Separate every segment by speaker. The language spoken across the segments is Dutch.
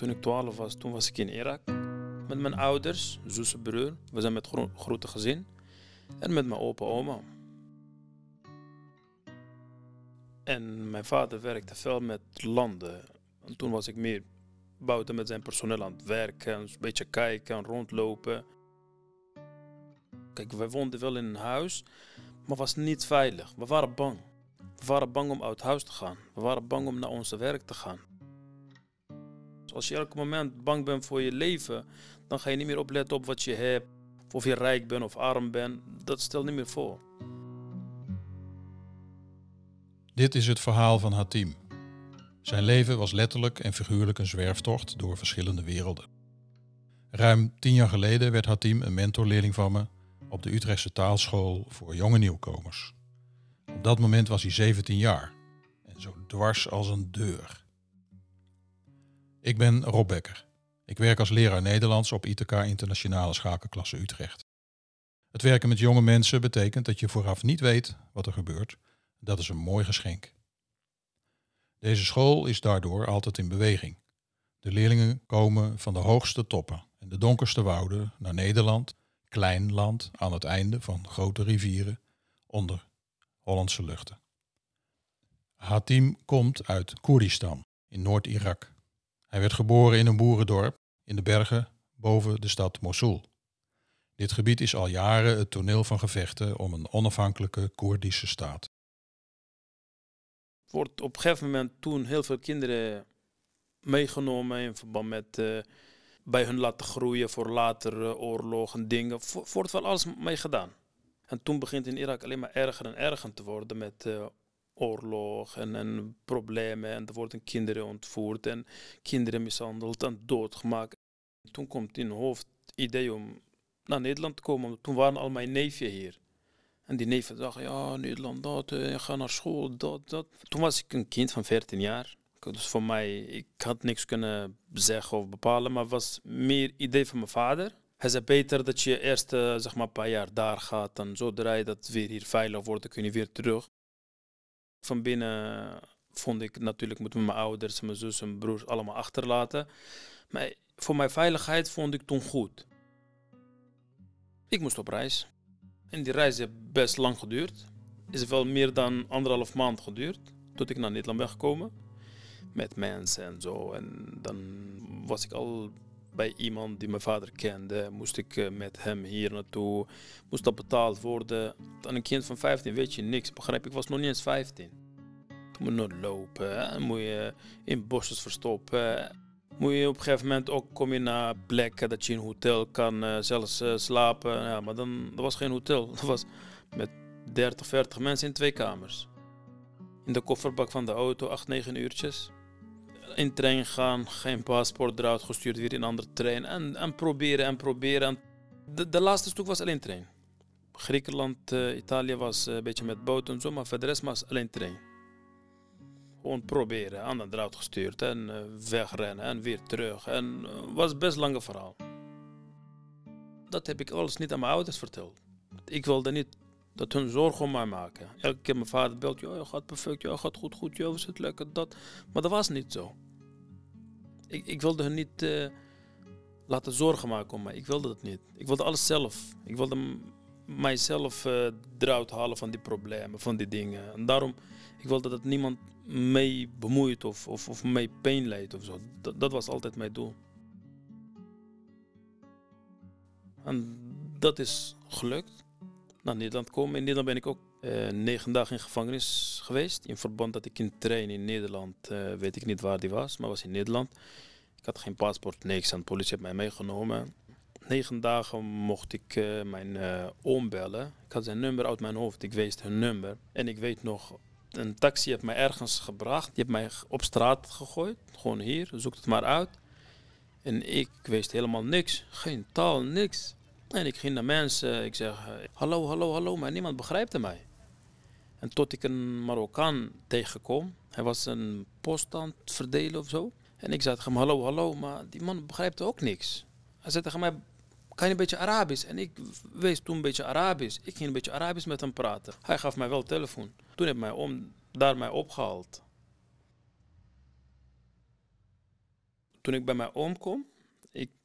Speaker 1: Toen ik 12 was, toen was ik in Irak. Met mijn ouders, zus en broer. We zijn met gro grote gezin. En met mijn opa oma. En mijn vader werkte veel met landen. En toen was ik meer buiten met zijn personeel aan het werken. Een beetje kijken en rondlopen. Kijk, wij woonden wel in een huis, maar was niet veilig. We waren bang. We waren bang om uit huis te gaan. We waren bang om naar onze werk te gaan. Als je elk moment bang bent voor je leven, dan ga je niet meer opletten op wat je hebt. Of je rijk bent of arm bent. Dat stelt niet meer voor.
Speaker 2: Dit is het verhaal van Hatim. Zijn leven was letterlijk en figuurlijk een zwerftocht door verschillende werelden. Ruim tien jaar geleden werd Hatim een mentorleerling van me op de Utrechtse taalschool voor jonge nieuwkomers. Op dat moment was hij 17 jaar en zo dwars als een deur. Ik ben Rob Becker. Ik werk als leraar Nederlands op ITK Internationale Schakelklasse Utrecht. Het werken met jonge mensen betekent dat je vooraf niet weet wat er gebeurt. Dat is een mooi geschenk. Deze school is daardoor altijd in beweging. De leerlingen komen van de hoogste toppen en de donkerste wouden naar Nederland, klein land aan het einde van grote rivieren onder Hollandse luchten. Hatim komt uit Koeristan in Noord-Irak. Hij werd geboren in een boerendorp in de bergen boven de stad Mosul. Dit gebied is al jaren het toneel van gevechten om een onafhankelijke Koerdische staat.
Speaker 1: Wordt op een gegeven moment toen heel veel kinderen meegenomen in verband met uh, bij hun laten groeien voor latere oorlogen, dingen. Wordt wel alles mee gedaan. En toen begint in Irak alleen maar erger en erger te worden met uh, oorlog en, en, problemen. En er worden kinderen ontvoerd en kinderen mishandeld en doodgemaakt. Toen komt in hoofd het idee om naar Nederland te komen. Toen waren al mijn neefjes hier. En die neven dachten, ja, Nederland, dat, uh, ga naar school, dat, dat. Toen was ik een kind van 14 jaar. Dus voor mij, ik had niks kunnen zeggen of bepalen, maar het was meer idee van mijn vader. Hij zei beter dat je eerst uh, zeg maar een paar jaar daar gaat en zodra je dat weer hier veilig wordt, dan kun je weer terug. Van binnen vond ik natuurlijk, moet mijn ouders, mijn zus en broers allemaal achterlaten. Maar voor mijn veiligheid vond ik toen goed. Ik moest op reis. En die reis heeft best lang geduurd. Is wel meer dan anderhalf maand geduurd. Tot ik naar Nederland ben gekomen. Met mensen en zo. En dan was ik al bij iemand die mijn vader kende. Moest ik eh, met hem hier naartoe. Moest dat betaald worden. Aan een kind van 15 weet je niks. Begrijp ik, was nog niet eens 15. Toen moet nog lopen. Moet je in bosjes verstoppen moet je op een gegeven moment ook kom je naar plekken dat je in een hotel kan uh, zelfs uh, slapen. Ja, maar dan dat was geen hotel. Dat was met 30, 40 mensen in twee kamers. In de kofferbak van de auto, 8, 9 uurtjes. In trein gaan, geen paspoort eruit gestuurd, weer in een andere trein. En, en proberen en proberen. De, de laatste stuk was alleen trein. Griekenland, uh, Italië was een beetje met boot en zo, maar voor de rest was alleen trein. Gewoon proberen, aan de draad gestuurd en uh, wegrennen en weer terug. En was best een lange verhaal. Dat heb ik alles niet aan mijn ouders verteld. Ik wilde niet dat hun zorgen om mij maken. Elke keer mijn vader belt, ja, gaat perfect, ja, gaat goed, goed, ja, we zitten lekker, dat. Maar dat was niet zo. Ik, ik wilde hun niet uh, laten zorgen maken om mij. Ik wilde dat niet. Ik wilde alles zelf. Ik wilde mijzelf uh, eruit halen van die problemen, van die dingen. En daarom, ik wilde dat niemand mee bemoeit of, of, of mee pijn leidt of zo. Dat, dat was altijd mijn doel. En dat is gelukt. Naar Nederland komen. In Nederland ben ik ook uh, negen dagen in gevangenis geweest. In verband dat ik in trein in Nederland, uh, weet ik niet waar die was, maar was in Nederland. Ik had geen paspoort, niks. En de politie heeft mij meegenomen. Negen dagen mocht ik uh, mijn oom bellen. Ik had zijn nummer uit mijn hoofd. Ik wist hun nummer. En ik weet nog, een taxi heeft mij ergens gebracht. Die heeft mij op straat gegooid. Gewoon hier, zoek het maar uit. En ik wist helemaal niks. Geen taal, niks. En ik ging naar mensen. Ik zeg, hallo, hallo, hallo. Maar niemand begrijpte mij. En tot ik een Marokkaan tegenkom. Hij was een post aan het verdelen of zo. En ik zei tegen hem, hallo, hallo. Maar die man begrijpte ook niks. Hij zei tegen mij, kan je een beetje Arabisch? En ik wees toen een beetje Arabisch. Ik ging een beetje Arabisch met hem praten. Hij gaf mij wel telefoon. Toen heb mijn oom daar mij opgehaald. toen ik bij mijn oom kom,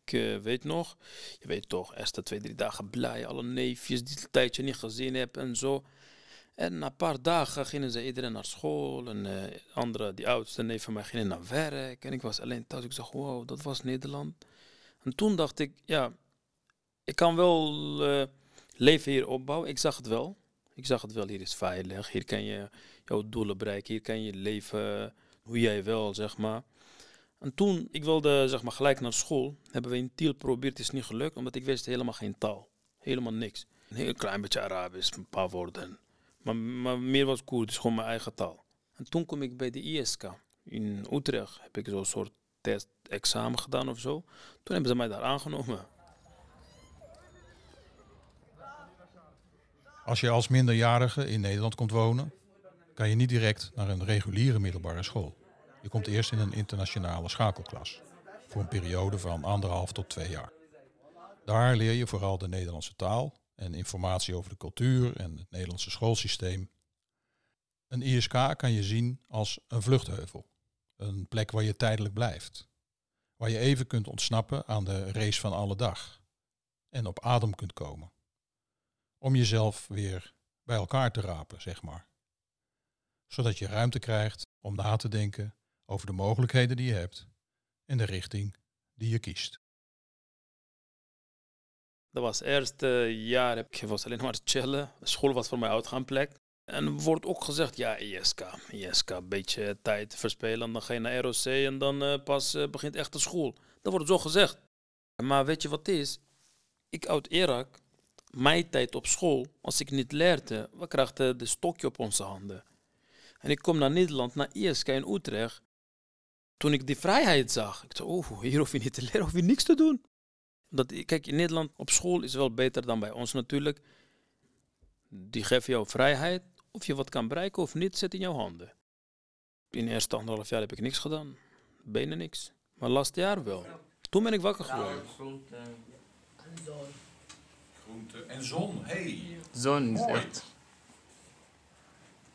Speaker 1: ik eh, weet nog, je weet toch, eerst twee, drie dagen blij, alle neefjes die een tijdje niet gezien heb en zo. En na een paar dagen gingen ze iedereen naar school en uh, andere, die oudste neef van mij, gingen naar werk. En ik was alleen thuis. Ik dacht, wow, dat was Nederland. En toen dacht ik, ja, ik kan wel uh, leven hier opbouwen. Ik zag het wel. Ik zag het wel, hier is veilig. Hier kan je jouw doelen bereiken. Hier kan je leven hoe jij wil, zeg maar. En toen, ik wilde zeg maar gelijk naar school, hebben we in Tiel geprobeerd, het is niet gelukt, omdat ik wist helemaal geen taal. Helemaal niks. Een heel klein beetje Arabisch, een paar woorden. Maar, maar meer was Koerdisch, gewoon mijn eigen taal. En toen kom ik bij de ISK. In Utrecht heb ik zo'n soort test, examen gedaan of zo. Toen hebben ze mij daar aangenomen.
Speaker 2: Als je als minderjarige in Nederland komt wonen, kan je niet direct naar een reguliere middelbare school. Je komt eerst in een internationale schakelklas voor een periode van anderhalf tot twee jaar. Daar leer je vooral de Nederlandse taal en informatie over de cultuur en het Nederlandse schoolsysteem. Een ISK kan je zien als een vluchtheuvel, een plek waar je tijdelijk blijft, waar je even kunt ontsnappen aan de race van alle dag en op adem kunt komen, om jezelf weer bij elkaar te rapen, zeg maar. Zodat je ruimte krijgt om na te denken over de mogelijkheden die je hebt en de richting die je kiest.
Speaker 1: Dat was het eerste jaar, ik was alleen maar chillen. School was voor mij uitgaanplek. En wordt ook gezegd, ja, ISK, ISK, een beetje tijd verspelen. Dan ga je naar ROC en dan uh, pas uh, begint echt de school. Dat wordt zo gezegd. Maar weet je wat is? Ik uit Irak, mijn tijd op school, als ik niet leerde, we kregen de stokje op onze handen. En ik kom naar Nederland, naar ISK in Utrecht. Toen ik die vrijheid zag, ik dacht, oh, hier hoef je niet te leren, hoef je niks te doen. Dat, kijk, in Nederland op school is wel beter dan bij ons natuurlijk. Die geven jou vrijheid. Of je wat kan bereiken of niet, zit in jouw handen. In de eerste anderhalf jaar heb ik niks gedaan. Bijna niks. Maar laatste jaar wel. Toen ben ik wakker geworden.
Speaker 3: Groente.
Speaker 2: Groente en zon, hey.
Speaker 3: Zon is echt.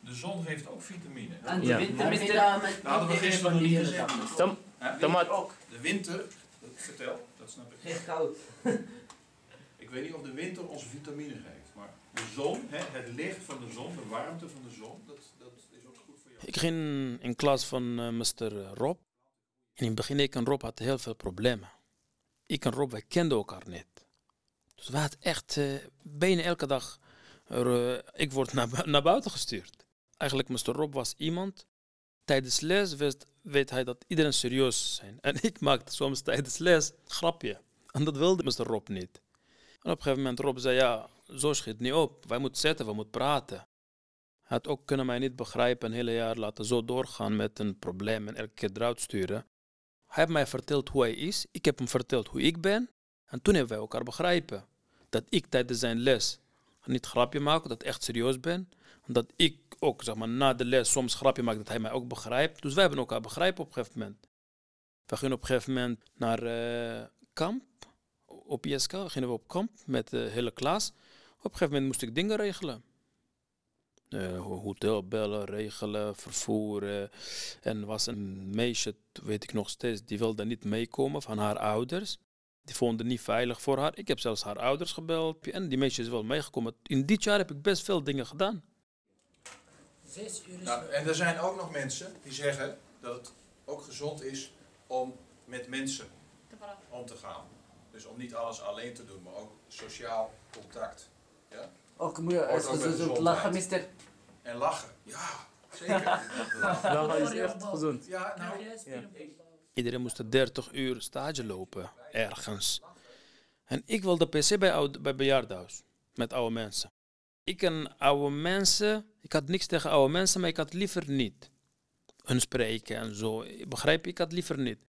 Speaker 2: De zon geeft ook vitamine.
Speaker 4: En de
Speaker 3: Ja.
Speaker 4: winter
Speaker 5: met
Speaker 2: Dat hadden we gisteren nog niet
Speaker 5: hier
Speaker 2: gezegd.
Speaker 3: Tom,
Speaker 5: ook.
Speaker 2: De winter, dat, vertel, dat snap ik.
Speaker 5: Geen koud.
Speaker 2: Ik weet niet of de winter ons vitamine geeft, maar de zon, hè, het licht van de zon, de warmte van de zon, dat, dat is ook goed voor jou.
Speaker 1: Ik ging in klas van eh, Mr. Rob. En in het begin, ik en Rob hadden heel veel problemen. Ik en Rob, wij kenden elkaar niet. Dus we hadden echt eh, bijna elke dag, er, eh, ik word naar, naar buiten gestuurd. Eigenlijk, Mr. Rob was iemand, tijdens les wist, weet hij dat iedereen serieus zijn. En ik maakte soms tijdens les grapje. En dat wilde Mr. Rob niet. En op een gegeven moment, Rob zei, ja, zo schiet niet op. Wij moeten zitten, we moeten praten. Hij had ook kunnen mij niet begrijpen een hele jaar laten zo doorgaan met een probleem en elke keer eruit sturen. Hij heeft mij verteld hoe hij is, ik heb hem verteld hoe ik ben. En toen hebben wij elkaar begrijpen. Dat ik tijdens zijn les niet grapje maak, dat ik echt serieus ben. En dat ik ook zeg maar, na de les soms grapje maak, dat hij mij ook begrijpt. Dus wij hebben elkaar begrijpen op een gegeven moment. We gingen op een gegeven moment naar eh, kamp, op ISK, gingen we op kamp met de hele klas. Op een gegeven moment moest ik dingen regelen. Ho- hotel bellen, regelen, vervoeren. En was een meisje, weet ik nog steeds, die wilde niet meekomen van haar ouders. Die vonden niet veilig voor haar. Ik heb zelfs haar ouders gebeld. En die meisje is wel meegekomen. In dit jaar heb ik best veel dingen gedaan.
Speaker 5: Zes uur is
Speaker 2: Nou, en er zijn ook nog mensen die zeggen dat het ook gezond is om met mensen om te gaan. Dus om niet alles alleen te doen, maar ook sociaal contact. Ja?
Speaker 5: Ook moet je als je zo
Speaker 2: gezondheid.
Speaker 5: lachen, mister.
Speaker 2: En lachen. Ja, zeker.
Speaker 3: Lachen is echt gezond.
Speaker 2: ja, nou,
Speaker 3: Ja.
Speaker 1: Iedereen moest 30 uur stage lopen, ergens. En ik wilde se bij, oud, bij bejaardenhuis, met oude mensen. Ik ken oude mensen, ik had niks tegen oude mensen, maar ik had liever niet. Hun spreken en zo, begrijp? Ik had liever niet.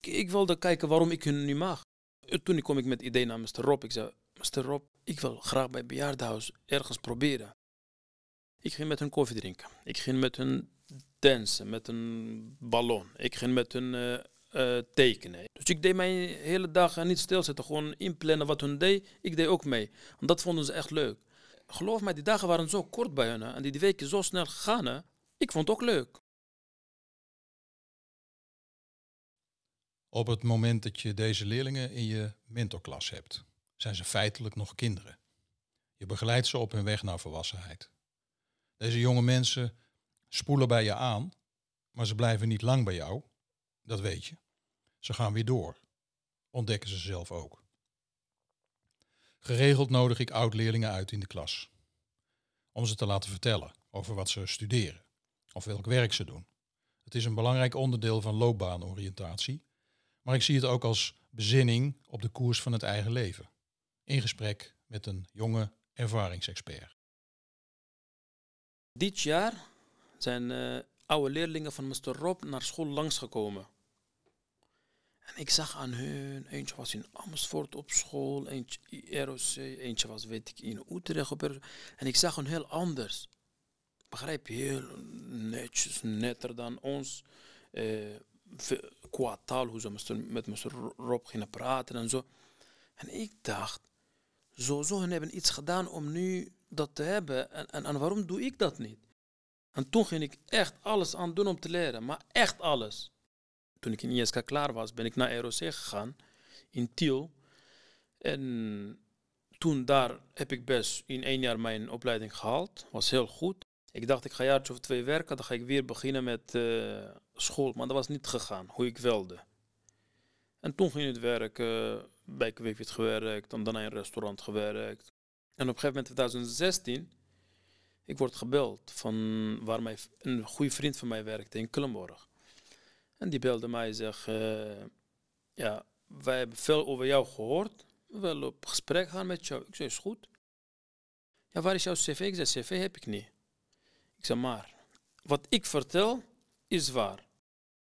Speaker 1: Ik, ik wilde kijken waarom ik hun niet mag. Eh, Toen kom ik met het idee naar Mr. Rob. Ik zei, Mr. Rob, ik wil graag bij bejaardenhuis ergens proberen. Ik ging met hun koffie drinken. Ik ging met hun dansen, met een ballon. Ik ging met hun eh, tekenen. Dus ik deed mijn hele dag niet stilzitten, gewoon inplannen wat hun deed. Ik deed ook mee. En dat vonden ze echt leuk. Geloof mij, die dagen waren zo kort bij hun en die, weken zo snel gegaan. Ik vond het ook leuk.
Speaker 2: Op het moment dat je deze leerlingen in je mentorklas hebt, zijn ze feitelijk nog kinderen. Je begeleidt ze op hun weg naar volwassenheid. Deze jonge mensen spoelen bij je aan, maar ze blijven niet lang bij jou. Dat weet je. Ze gaan weer door. Ontdekken ze zelf ook. Geregeld nodig ik oud-leerlingen uit in de klas. Om ze te laten vertellen over wat ze studeren of welk werk ze doen. Het is een belangrijk onderdeel van loopbaanoriëntatie, maar ik zie het ook als bezinning op de koers van het eigen leven. In gesprek met een jonge ervaringsexpert.
Speaker 1: Dit jaar zijn uh, oude leerlingen van Mr. Rob naar school langsgekomen. En ik zag aan hun, eentje was in Amersfoort op school, eentje in ROC, eentje was weet ik in Utrecht op. En ik zag hun heel anders. Begrijp je, heel netjes, netter dan ons. Uh, qua taal, hoe ze met Mr. Rob gingen praten en zo. En ik dacht, zo, zo, hebben iets gedaan om nu dat te hebben. En, en, en waarom doe ik dat niet? En toen ging ik echt alles aan doen om te leren, maar echt alles. Toen ik in ISK klaar was, ben ik naar ROC gegaan in Tiel. En toen daar heb ik best in één jaar mijn opleiding gehaald. Was heel goed. Ik dacht, ik ga een jaartje of twee werken, dan ga ik weer beginnen met uh, school. Maar dat was niet gegaan, hoe ik wilde. En toen ging het werken, bij Kwikwit gewerkt, en daarna in een restaurant gewerkt. En op een gegeven moment, in 2016, ik word gebeld van waar mijn, een goede vriend van mij werkte in Culemborg. En die belde mij en zegt, uh, ja, wij hebben veel over jou gehoord. We willen op gesprek gaan met jou. Ik zei, is goed. Ja, waar is jouw cv? Ik zei, cv heb ik niet. Ik zei, maar, wat ik vertel is waar.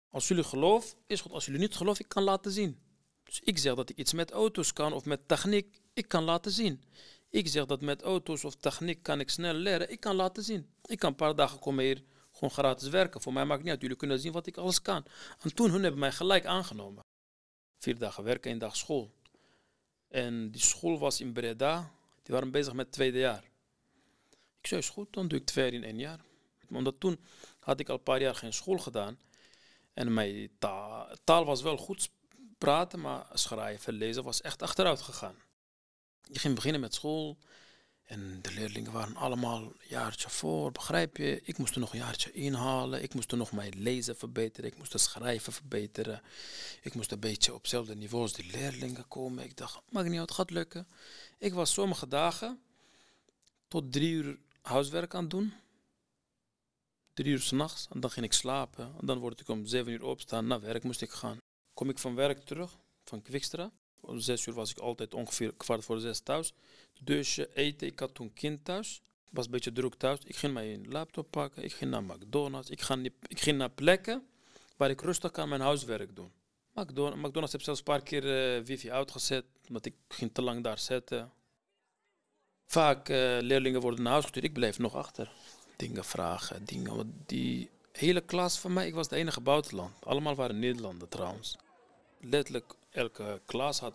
Speaker 1: Als jullie geloven, is goed. Als jullie niet geloven, ik kan laten zien. Dus ik zeg dat ik iets met auto's kan of met techniek, ik kan laten zien. Ik zeg dat met auto's of techniek kan ik snel leren, ik kan laten zien. Ik kan een paar dagen komen hier gewoon gratis werken. Voor mij maakt niet uit. Jullie kunnen zien wat ik alles kan. En toen hun hebben mij gelijk aangenomen. Vier dagen werken, één dag school. En die school was in Breda. Die waren bezig met het tweede jaar. Ik zei, is goed, dan doe ik twee jaar in één jaar. Omdat toen had ik al een paar jaar geen school gedaan. En mijn taal, taal was wel goed praten, maar schrijven, lezen was echt achteruit gegaan. Je ging beginnen met school. En de leerlingen waren allemaal een jaartje voor, begrijp je? Ik moest er nog een jaartje inhalen. Ik moest er nog mijn lezen verbeteren. Ik moest het schrijven verbeteren. Ik moest een beetje op hetzelfde niveau als die leerlingen komen. Ik dacht, maakt niet uit, het gaat lukken. Ik was sommige dagen tot drie uur huiswerk aan het doen. Drie uur s'nachts. En dan ging ik slapen. En dan word ik om zeven uur opstaan. Naar werk moest ik gaan. Kom ik van werk terug, van Kwikstra. Om zes uur was ik altijd ongeveer kwart voor zes thuis. Dusje, eten. Ik had toen kind thuis. was een beetje druk thuis. Ik ging mijn laptop pakken. Ik ging naar McDonald's. Ik, ga, ik ging naar plekken waar ik rustig kan mijn huiswerk doen. McDonald's, McDonald's heb zelfs een paar keer uh, wifi uitgezet. Want ik ging te lang daar zitten. Vaak uh, leerlingen worden naar huis gestuurd. Ik bleef nog achter. Dingen vragen, dingen. Die hele klas van mij, ik was de enige buitenland. Allemaal waren Nederlanders trouwens. Letterlijk elke klas had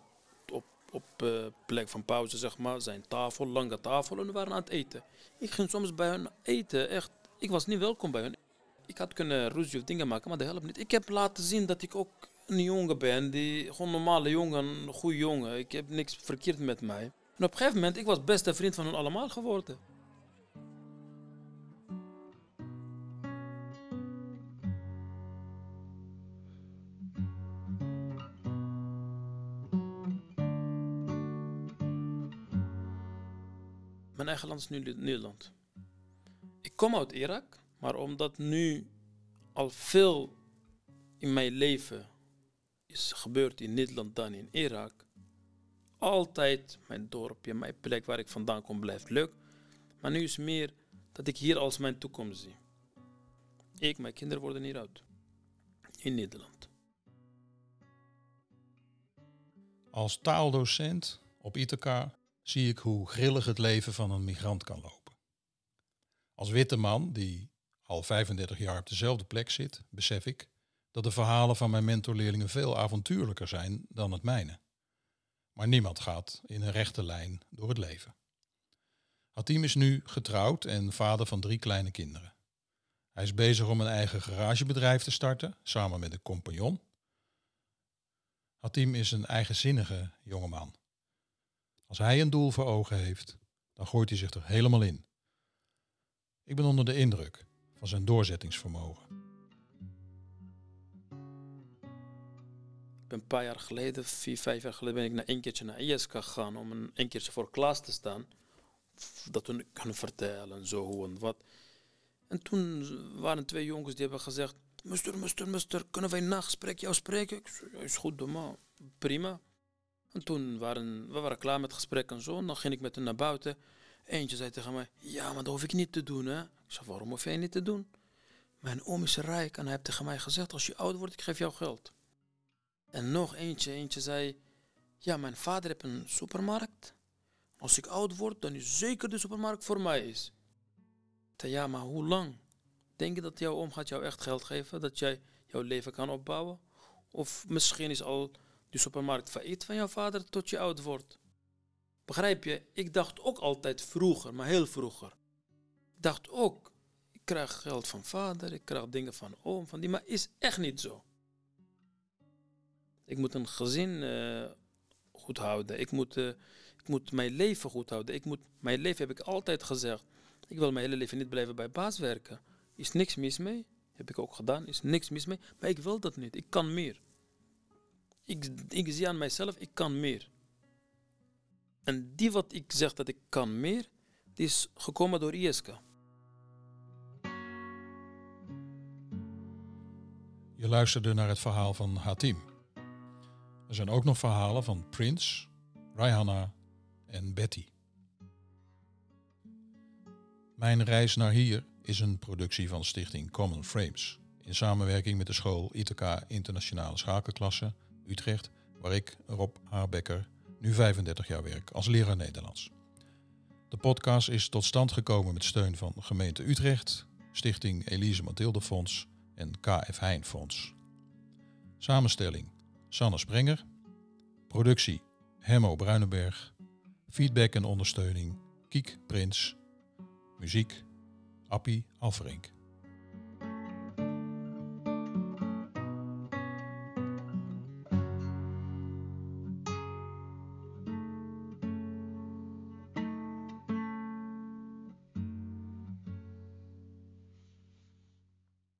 Speaker 1: op, op uh, plek van pauze, zeg maar, zijn tafel, lange tafel en we waren aan het eten. Ik ging soms bij hun eten, echt. Ik was niet welkom bij hun. Ik had kunnen ruzie of dingen maken, maar dat helpt niet. Ik heb laten zien dat ik ook een jongen ben, die gewoon normale jongen, een goede jongen. Ik heb niks verkeerd met mij. En op een gegeven moment, ik was beste vriend van hen allemaal geworden. Mijn nu Nederland. Ik kom uit Irak, maar omdat nu al veel in mijn leven is gebeurd in Nederland dan in Irak, altijd mijn dorpje, mijn plek waar ik vandaan kom blijft leuk. Maar nu is meer dat ik hier als mijn toekomst zie. Ik, mijn kinderen worden hier oud. In Nederland.
Speaker 2: Als taaldocent op Ithaca zie ik hoe grillig het leven van een migrant kan lopen. Als witte man, die al 35 jaar op dezelfde plek zit, besef ik dat de verhalen van mijn mentorleerlingen veel avontuurlijker zijn dan het mijne. Maar niemand gaat in een rechte lijn door het leven. Hatim is nu getrouwd en vader van drie kleine kinderen. Hij is bezig om een eigen garagebedrijf te starten, samen met een compagnon. Hatim is een eigenzinnige jongeman. Als hij een doel voor ogen heeft, dan gooit hij zich er helemaal in. Ik ben onder de indruk van zijn doorzettingsvermogen.
Speaker 1: Ik ben een paar jaar geleden, vier, vijf jaar geleden, ben ik naar een keertje naar ISK gegaan om een, een keertje voor klas te staan. Dat we kunnen vertellen, zo hoe en wat. En toen waren twee jongens die hebben gezegd, Mister, mister, mister, kunnen wij na gesprek jou spreken? Ik zei, is goed, doe maar. Prima. En toen waren we waren klaar met het gesprek en zo. En dan ging ik met hen naar buiten. Eentje zei tegen mij, ja, maar dat hoef ik niet te doen, hè. Ik zei, waarom hoef jij niet te doen? Mijn oom is rijk en hij heeft tegen mij gezegd, als je oud wordt, ik geef jou geld. En nog eentje, eentje zei, ja, mijn vader heeft een supermarkt. Als ik oud word, dan is zeker de supermarkt voor mij is. Zei, ja, maar hoe lang? Denk je dat jouw oom gaat jou echt geld geven, dat jij jouw leven kan opbouwen? Of misschien is al die supermarkt failliet van jouw vader tot je oud wordt. Begrijp je? Ik dacht ook altijd vroeger, maar heel vroeger. Ik dacht ook, ik krijg geld van vader, ik krijg dingen van oom, van die, maar is echt niet zo. Ik moet een gezin eh, goed houden. Ik moet, eh, ik moet mijn leven goed houden. Ik moet, mijn leven heb ik altijd gezegd. Ik wil mijn hele leven niet blijven bij baas werken. Is niks mis mee. Heb ik ook gedaan. Is niks mis mee. Maar ik wil dat niet. Ik kan meer. Ik, zie aan mijzelf, ik kan meer. En die wat ik zeg dat ik kan meer, die is gekomen door ISK.
Speaker 2: Je luisterde naar het verhaal van Hatim. Er zijn ook nog verhalen van Prince, Rihanna en Betty. Mijn reis naar hier is een productie van stichting Common Frames. In samenwerking met de school ITK Internationale Schakelklasse Utrecht, waar ik, Rob Haarbekker, nu 35 jaar werk als leraar Nederlands. De podcast is tot stand gekomen met steun van gemeente Utrecht, stichting Elise Mathilde Fonds en KF Heijn Fonds. Samenstelling Sanne Sprenger. Productie Hemmo Bruinenberg. Feedback en ondersteuning Kiek Prins. Muziek Appie Alverink.